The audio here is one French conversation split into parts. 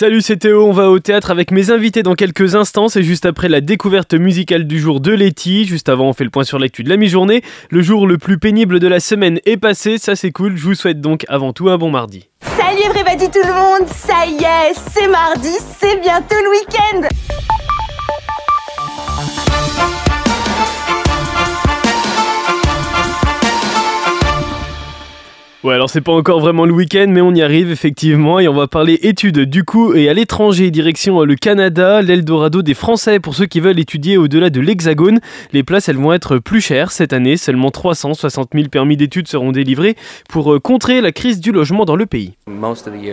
Salut, c'est Théo, on va au théâtre avec mes invités dans quelques instants, c'est juste après la découverte musicale du jour de Letty, juste avant on fait le point sur l'actu de la mi-journée, le jour le plus pénible de la semaine est passé, ça c'est cool, je vous souhaite donc avant tout un bon mardi. Salut everybody tout le monde, ça y est, c'est mardi, c'est bientôt le week-end Ouais, alors c'est pas encore vraiment le week-end, mais on y arrive effectivement et on va parler études du coup et à l'étranger, direction euh, le Canada, l'Eldorado des Français pour ceux qui veulent étudier au-delà de l'Hexagone. Les places, elles vont être plus chères cette année, seulement 360 000 permis d'études seront délivrés pour euh, contrer la crise du logement dans le pays.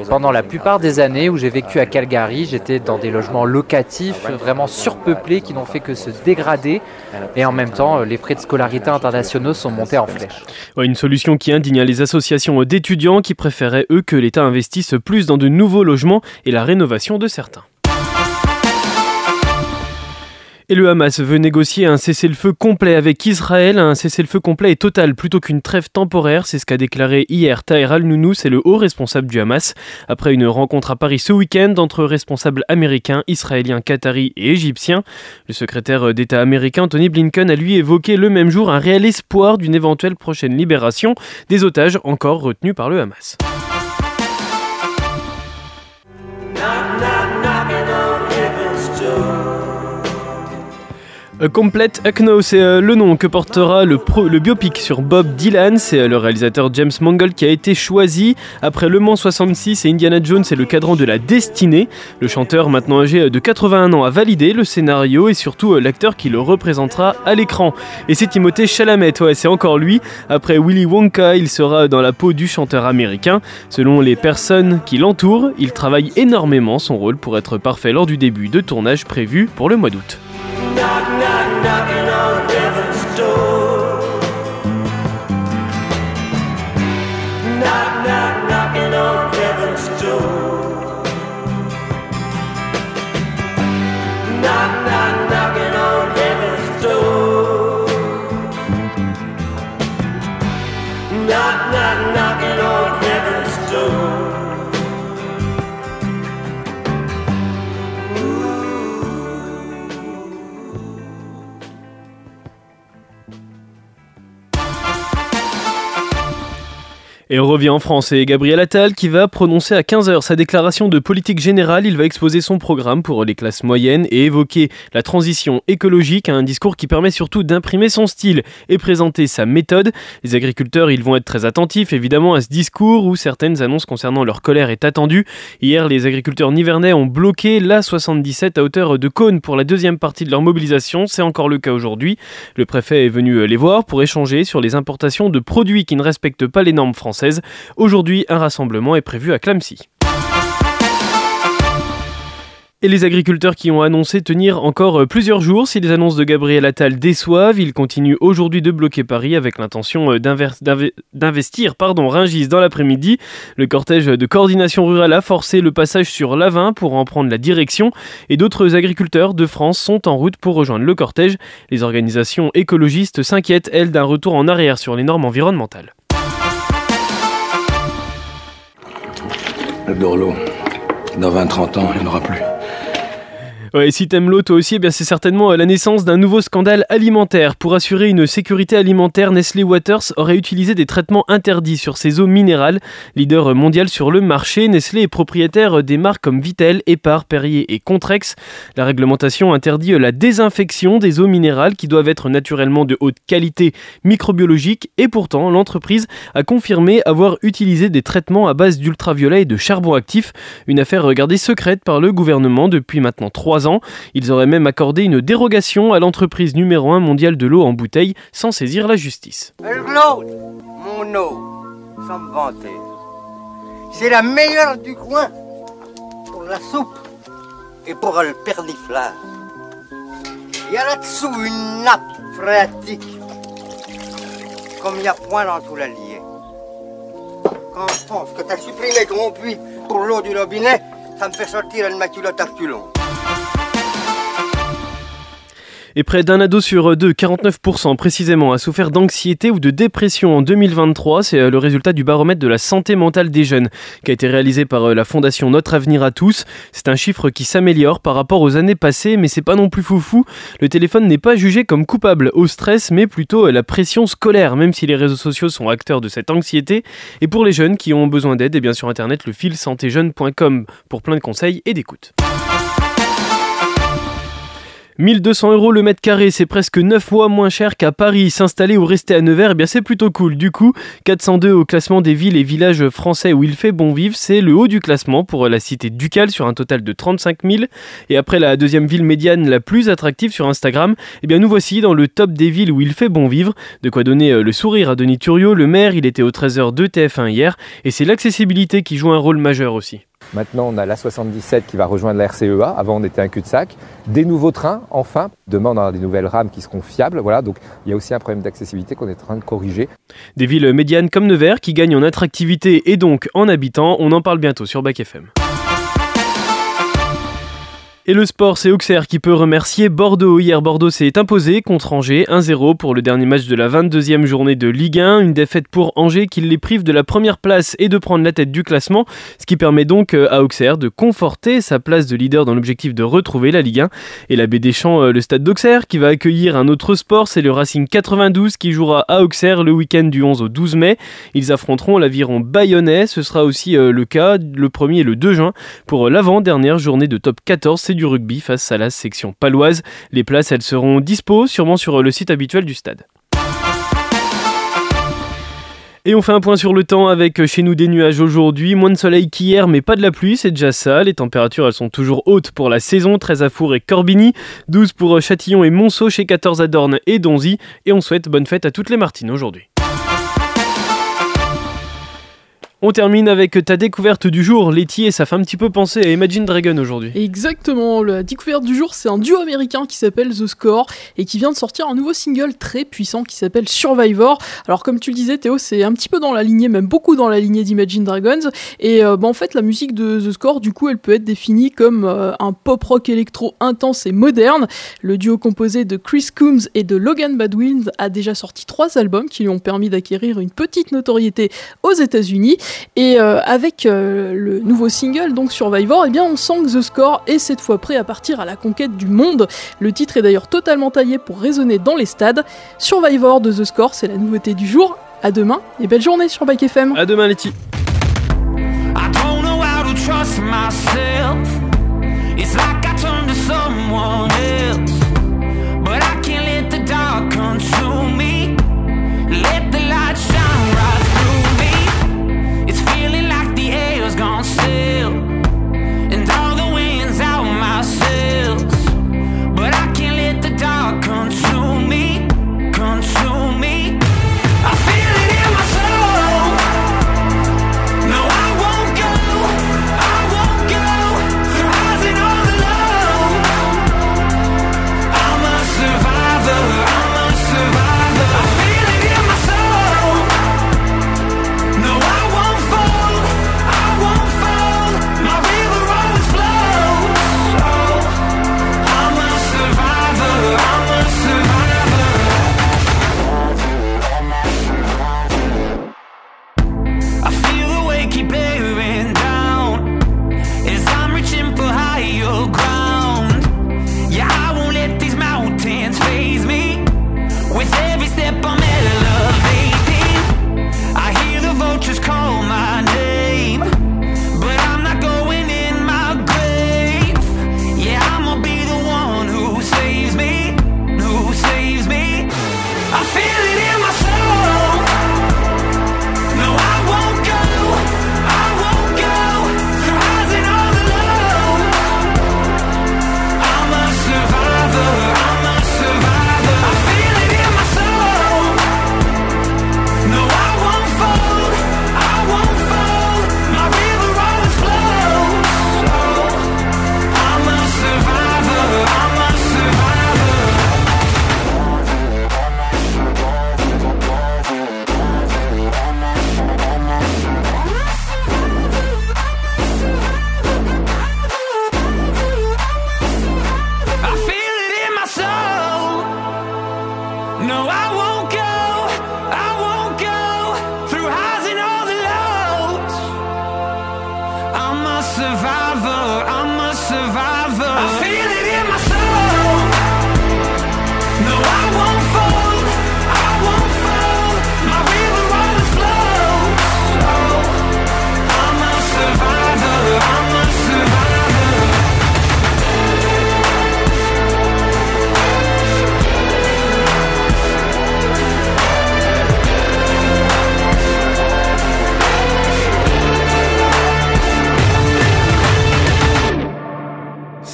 Pendant la plupart des années où j'ai vécu à Calgary, j'étais dans des logements locatifs vraiment surpeuplés qui n'ont fait que se dégrader et en même temps, les frais de scolarité internationaux sont montés en flèche. Ouais, une solution qui indigne les associations d'étudiants qui préféraient eux que l'État investisse plus dans de nouveaux logements et la rénovation de certains. Et le Hamas veut négocier un cessez-le-feu complet avec Israël, un cessez-le-feu complet et total plutôt qu'une trêve temporaire, c'est ce qu'a déclaré hier Taher al-Nounou, c'est le haut responsable du Hamas, après une rencontre à Paris ce week-end entre responsables américains, israéliens, qataris et égyptiens. Le secrétaire d'État américain Tony Blinken a lui évoqué le même jour un réel espoir d'une éventuelle prochaine libération des otages encore retenus par le Hamas. A Complete Acno, c'est euh, le nom que portera le, biopic sur Bob Dylan. C'est euh, le réalisateur James Mangold qui a été choisi. Après Le Mans 66 et Indiana Jones, c'est le cadran de la destinée. Le chanteur, maintenant âgé euh, de 81 ans, a validé le scénario et surtout l'acteur qui le représentera à l'écran. Et c'est Timothée Chalamet, ouais, c'est encore lui. Après Willy Wonka, il sera dans la peau du chanteur américain. Selon les personnes qui l'entourent, il travaille énormément son rôle pour être parfait lors du début de tournage prévu pour le mois d'août. out. Et on revient en France et Gabriel Attal qui va prononcer à 15h sa déclaration de politique générale. Il va exposer son programme pour les classes moyennes et évoquer la transition écologique, un discours qui permet surtout d'imprimer son style et présenter sa méthode. Les agriculteurs, ils vont être très attentifs évidemment à ce discours où certaines annonces concernant leur colère est attendue. Hier, les agriculteurs nivernais ont bloqué la 77 à hauteur de Cône pour la deuxième partie de leur mobilisation. C'est encore le cas aujourd'hui. Le préfet est venu les voir pour échanger sur les importations de produits qui ne respectent pas les normes françaises Aujourd'hui, un rassemblement est prévu à Clamcy. Et les agriculteurs qui ont annoncé tenir encore plusieurs jours si les annonces de Gabriel Attal déçoivent, ils continuent aujourd'hui de bloquer Paris avec l'intention d'investir pardon, Ringis dans l'après-midi. Le cortège de coordination rurale a forcé le passage sur l'Avin pour en prendre la direction et d'autres agriculteurs de France sont en route pour rejoindre le cortège. Les organisations écologistes s'inquiètent, elles, d'un retour en arrière sur les normes environnementales. Le Dorlo, dans 20-30 ans, il n'y en aura plus. Ouais, si t'aimes l'eau toi aussi, eh c'est certainement euh, la naissance d'un nouveau scandale alimentaire. Pour assurer une sécurité alimentaire, Nestlé Waters aurait utilisé des traitements interdits sur ses eaux minérales. Leader mondial sur le marché, Nestlé est propriétaire des marques comme Vitel, Epar, Perrier et Contrex. La réglementation interdit la désinfection des eaux minérales qui doivent être naturellement de haute qualité microbiologique et pourtant l'entreprise a confirmé avoir utilisé des traitements à base d'ultraviolet et de charbon actif, une affaire gardée secrète par le gouvernement depuis maintenant trois ans ils auraient même accordé une dérogation à l'entreprise numéro 1 mondiale de l'eau en bouteille sans saisir la justice. mon eau, sans me vanter. C'est la meilleure du coin pour la soupe et pour le perniflard. Il y a là-dessous une nappe phréatique, comme il y a point dans tout l'Allier. Quand je pense que tu as supprimé ton puits pour l'eau du robinet, ça me fait sortir une maculotte à. Et près d'un ado sur deux, 49% précisément, a souffert d'anxiété ou de dépression en 2023. C'est euh, le résultat du baromètre de la santé mentale des jeunes qui a été réalisé par euh, la fondation Notre Avenir à tous. C'est un chiffre qui s'améliore par rapport aux années passées, mais c'est pas non plus foufou. Le téléphone n'est pas jugé comme coupable au stress, mais plutôt à la pression scolaire, même si les réseaux sociaux sont acteurs de cette anxiété. Et pour les jeunes qui ont besoin d'aide, et eh bien sur internet, le fil santéjeune.com pour plein de conseils et d'écoute. 1200 euros le mètre carré, c'est presque 9 fois moins cher qu'à Paris. S'installer ou rester à Nevers, eh bien c'est plutôt cool. Du coup, 402 au classement des villes et villages français où il fait bon vivre, c'est le haut du classement pour la cité ducale sur un total de 35 000. Et après la deuxième ville médiane la plus attractive sur Instagram, eh bien nous voici dans le top des villes où il fait bon vivre. De quoi donner euh, le sourire à Denis Turiot, le maire, il était au 13h de TF1 hier. Et c'est l'accessibilité qui joue un rôle majeur aussi. Maintenant, on a la 77 qui va rejoindre la RCEA. Avant, on était un cul-de-sac. Des nouveaux trains, enfin. Demain, on aura des nouvelles rames qui seront fiables. Voilà. Donc, il y a aussi un problème d'accessibilité qu'on est en train de corriger. Des villes médianes comme Nevers qui gagnent en attractivité et donc en habitants. On en parle bientôt sur Bac FM. Et le sport, c'est Auxerre qui peut remercier Bordeaux. Hier, Bordeaux s'est imposé contre Angers 1-0 pour le dernier match de la 22e journée de Ligue 1. Une défaite pour Angers qui les prive de la première place et de prendre la tête du classement, ce qui permet donc euh, à Auxerre de conforter sa place de leader dans l'objectif de retrouver la Ligue 1. Et la baie des Champs, euh, le stade d'Auxerre, qui va accueillir un autre sport, c'est le Racing 92 qui jouera à Auxerre le week-end du 11 au 12 mai. Ils affronteront l'aviron bayonnais. Ce sera aussi euh, le cas le 1er et le 2 juin pour l'avant-dernière journée de top 14 du rugby face à la section paloise. Les places, elles seront dispo sûrement sur le site habituel du stade. Et on fait un point sur le temps avec chez nous des nuages aujourd'hui, moins de soleil qu'hier mais pas de la pluie, c'est déjà ça. Les températures elles sont toujours hautes pour la saison, 13 à Four et Corbigny, 12 pour Châtillon et Monceau, chez 14 à Dorne et Donzy. Et on souhaite bonne fête à toutes les Martines aujourd'hui. On termine avec ta découverte du jour, Letty, et ça fait un petit peu penser à Imagine Dragon aujourd'hui. Exactement, la découverte du jour, c'est un duo américain qui s'appelle The Score et qui vient de sortir un nouveau single très puissant qui s'appelle Survivor. Alors comme tu le disais Théo, c'est un petit peu dans la lignée, même beaucoup dans la lignée d'Imagine Dragons. Et euh, bah, en fait, la musique de The Score, du coup, elle peut être définie comme euh, un pop rock électro intense et moderne. Le duo composé de Chris Coombs et de Logan Badwind a déjà sorti trois albums qui lui ont permis d'acquérir une petite notoriété aux États-Unis. Et euh, avec euh, le nouveau single, donc Survivor, eh bien on sent que The Score est cette fois prêt à partir à la conquête du monde. Le titre est d'ailleurs totalement taillé pour résonner dans les stades. Survivor de The Score, c'est la nouveauté du jour. À demain et belle journée sur Bike FM. À demain Letty.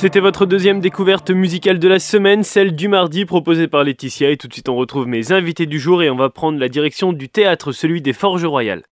C'était votre deuxième découverte musicale de la semaine, celle du mardi proposée par Laetitia. Et tout de suite, on retrouve mes invités du jour et on va prendre la direction du théâtre, celui des Forges Royales.